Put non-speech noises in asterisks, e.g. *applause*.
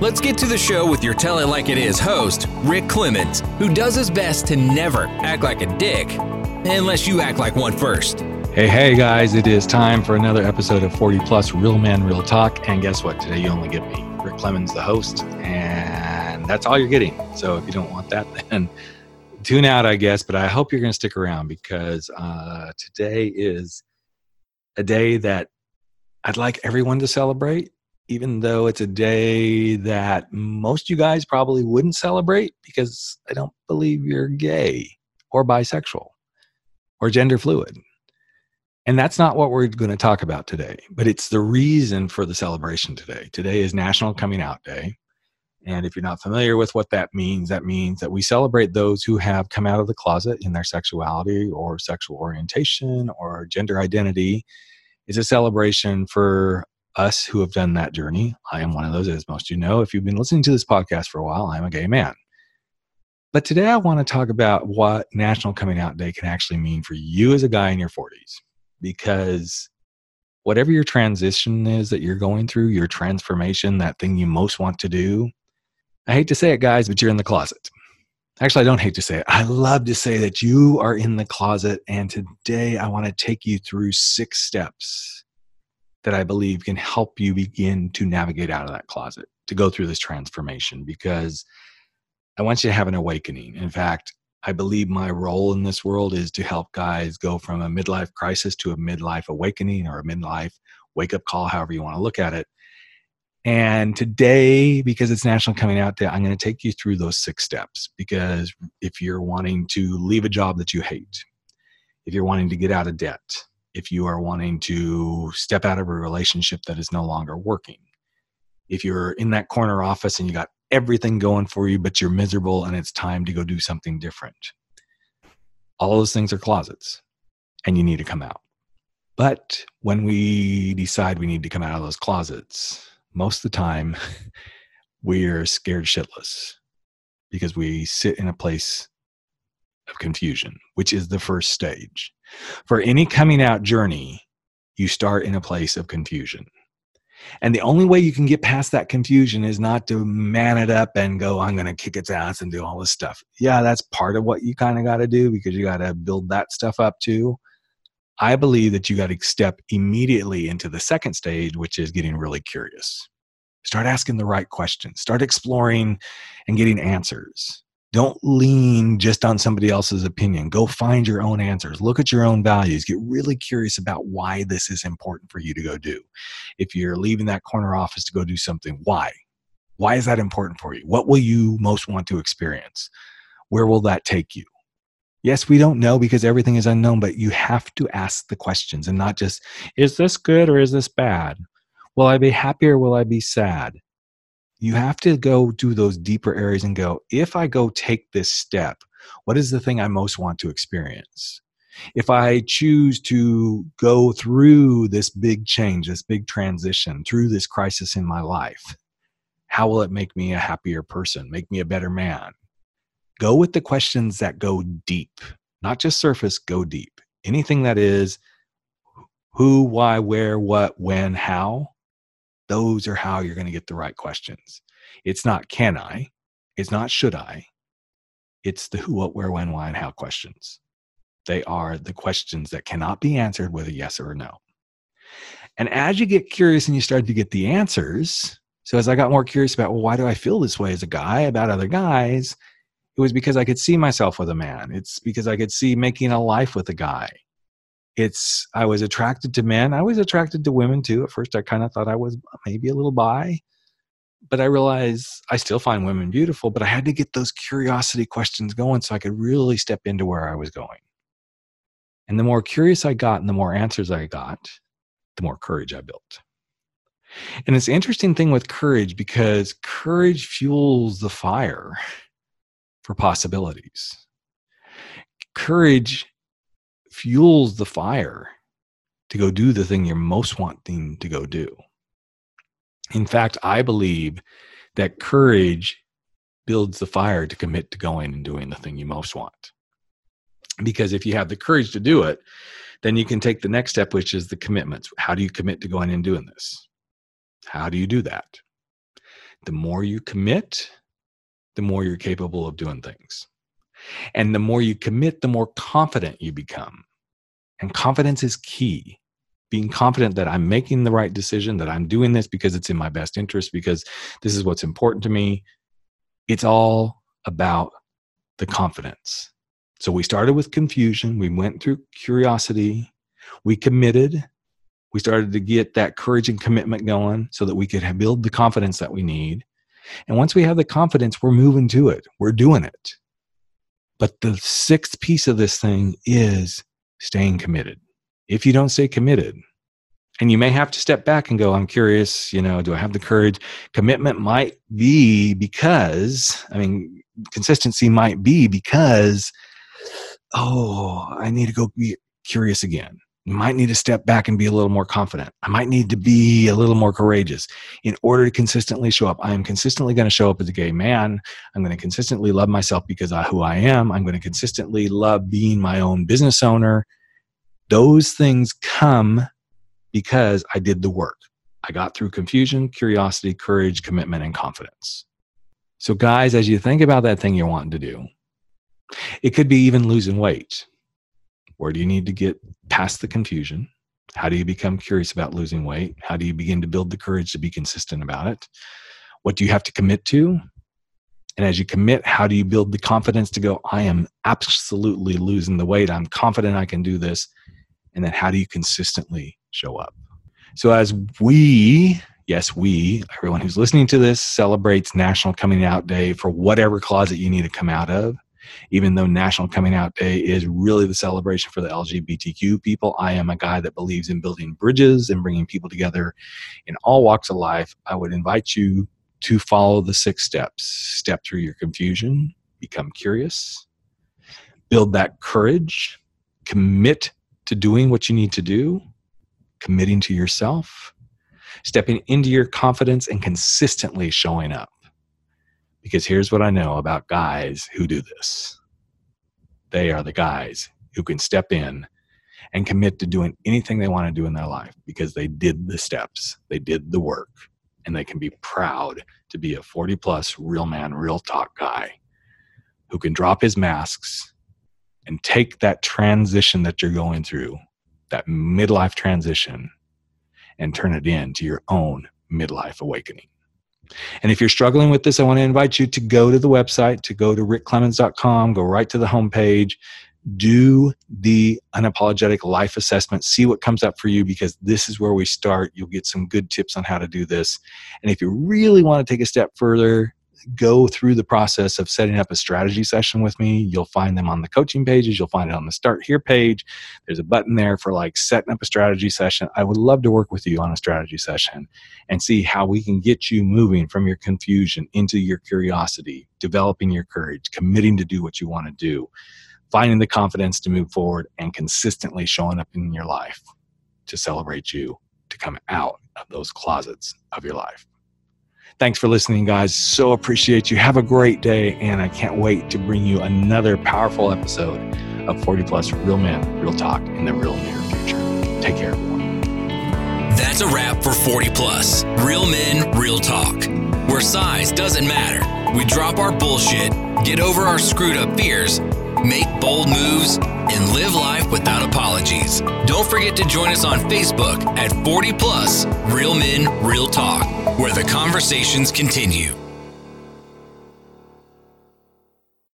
Let's get to the show with your Tell It Like It Is host, Rick Clemens, who does his best to never act like a dick, unless you act like one first. Hey, hey, guys, it is time for another episode of 40 Plus Real Man, Real Talk. And guess what? Today you only get me, Rick Clemens, the host, and that's all you're getting. So if you don't want that, *laughs* then tune out, I guess. But I hope you're going to stick around because uh, today is a day that I'd like everyone to celebrate even though it's a day that most you guys probably wouldn't celebrate because I don't believe you're gay or bisexual or gender fluid. And that's not what we're going to talk about today, but it's the reason for the celebration today. Today is National Coming Out Day. And if you're not familiar with what that means, that means that we celebrate those who have come out of the closet in their sexuality or sexual orientation or gender identity. It's a celebration for us who have done that journey. I am one of those, as most of you know. If you've been listening to this podcast for a while, I'm a gay man. But today I want to talk about what National Coming Out Day can actually mean for you as a guy in your 40s. Because whatever your transition is that you're going through, your transformation, that thing you most want to do, I hate to say it, guys, but you're in the closet. Actually, I don't hate to say it. I love to say that you are in the closet. And today I want to take you through six steps that I believe can help you begin to navigate out of that closet, to go through this transformation, because I want you to have an awakening. In fact, I believe my role in this world is to help guys go from a midlife crisis to a midlife awakening or a midlife wake up call, however you want to look at it. And today, because it's National Coming Out Day, I'm going to take you through those six steps. Because if you're wanting to leave a job that you hate, if you're wanting to get out of debt, if you are wanting to step out of a relationship that is no longer working, if you're in that corner office and you got everything going for you, but you're miserable and it's time to go do something different. All those things are closets and you need to come out. But when we decide we need to come out of those closets, most of the time *laughs* we're scared shitless because we sit in a place of confusion, which is the first stage. For any coming out journey, you start in a place of confusion. And the only way you can get past that confusion is not to man it up and go, I'm going to kick its ass and do all this stuff. Yeah, that's part of what you kind of got to do because you got to build that stuff up too. I believe that you got to step immediately into the second stage, which is getting really curious. Start asking the right questions, start exploring and getting answers. Don't lean just on somebody else's opinion. Go find your own answers. Look at your own values. Get really curious about why this is important for you to go do. If you're leaving that corner office to go do something, why? Why is that important for you? What will you most want to experience? Where will that take you? Yes, we don't know because everything is unknown, but you have to ask the questions and not just, is this good or is this bad? Will I be happy or will I be sad? You have to go do those deeper areas and go if i go take this step what is the thing i most want to experience? If i choose to go through this big change this big transition through this crisis in my life how will it make me a happier person make me a better man? Go with the questions that go deep not just surface go deep. Anything that is who why where what when how those are how you're going to get the right questions. It's not can I, it's not should I, it's the who, what, where, when, why, and how questions. They are the questions that cannot be answered with a yes or a no. And as you get curious and you start to get the answers, so as I got more curious about, well, why do I feel this way as a guy about other guys? It was because I could see myself with a man. It's because I could see making a life with a guy it's i was attracted to men. I was attracted to women too. At first i kind of thought i was maybe a little bi but i realized i still find women beautiful but i had to get those curiosity questions going so i could really step into where i was going. And the more curious i got and the more answers i got the more courage i built. And it's an interesting thing with courage because courage fuels the fire for possibilities. Courage fuels the fire to go do the thing you're most wanting to go do. In fact, I believe that courage builds the fire to commit to going and doing the thing you most want. Because if you have the courage to do it, then you can take the next step, which is the commitments. How do you commit to going and doing this? How do you do that? The more you commit, the more you're capable of doing things. And the more you commit, the more confident you become. And confidence is key. Being confident that I'm making the right decision, that I'm doing this because it's in my best interest, because this is what's important to me. It's all about the confidence. So we started with confusion. We went through curiosity. We committed. We started to get that courage and commitment going so that we could build the confidence that we need. And once we have the confidence, we're moving to it. We're doing it. But the sixth piece of this thing is staying committed. If you don't stay committed, and you may have to step back and go, I'm curious, you know, do I have the courage? Commitment might be because, I mean, consistency might be because, oh, I need to go be curious again. Might need to step back and be a little more confident. I might need to be a little more courageous in order to consistently show up. I am consistently going to show up as a gay man. I'm going to consistently love myself because of who I am. I'm going to consistently love being my own business owner. Those things come because I did the work. I got through confusion, curiosity, courage, commitment, and confidence. So, guys, as you think about that thing you're wanting to do, it could be even losing weight. Where do you need to get past the confusion? How do you become curious about losing weight? How do you begin to build the courage to be consistent about it? What do you have to commit to? And as you commit, how do you build the confidence to go, I am absolutely losing the weight. I'm confident I can do this. And then how do you consistently show up? So as we, yes, we, everyone who's listening to this celebrates National Coming Out Day for whatever closet you need to come out of even though National Coming Out Day is really the celebration for the LGBTQ people, I am a guy that believes in building bridges and bringing people together in all walks of life. I would invite you to follow the six steps step through your confusion, become curious, build that courage, commit to doing what you need to do, committing to yourself, stepping into your confidence, and consistently showing up. Because here's what I know about guys who do this they are the guys who can step in and commit to doing anything they want to do in their life because they did the steps, they did the work, and they can be proud to be a 40 plus real man, real talk guy who can drop his masks and take that transition that you're going through, that midlife transition, and turn it into your own midlife awakening. And if you're struggling with this, I want to invite you to go to the website, to go to rickclemens.com, go right to the homepage, do the unapologetic life assessment, see what comes up for you because this is where we start. You'll get some good tips on how to do this. And if you really want to take a step further, go through the process of setting up a strategy session with me. You'll find them on the coaching pages. You'll find it on the start here page. There's a button there for like setting up a strategy session. I would love to work with you on a strategy session and see how we can get you moving from your confusion into your curiosity, developing your courage, committing to do what you want to do, finding the confidence to move forward, and consistently showing up in your life to celebrate you to come out of those closets of your life. Thanks for listening, guys. So appreciate you. Have a great day, and I can't wait to bring you another powerful episode of 40 Plus Real Men, Real Talk in the real near future. Take care, everyone. That's a wrap for 40 Plus Real Men, Real Talk, where size doesn't matter. We drop our bullshit, get over our screwed up fears, make bold moves, and live life without apologies. Don't forget to join us on Facebook at 40 Plus Real Men, Real Talk where the conversations continue.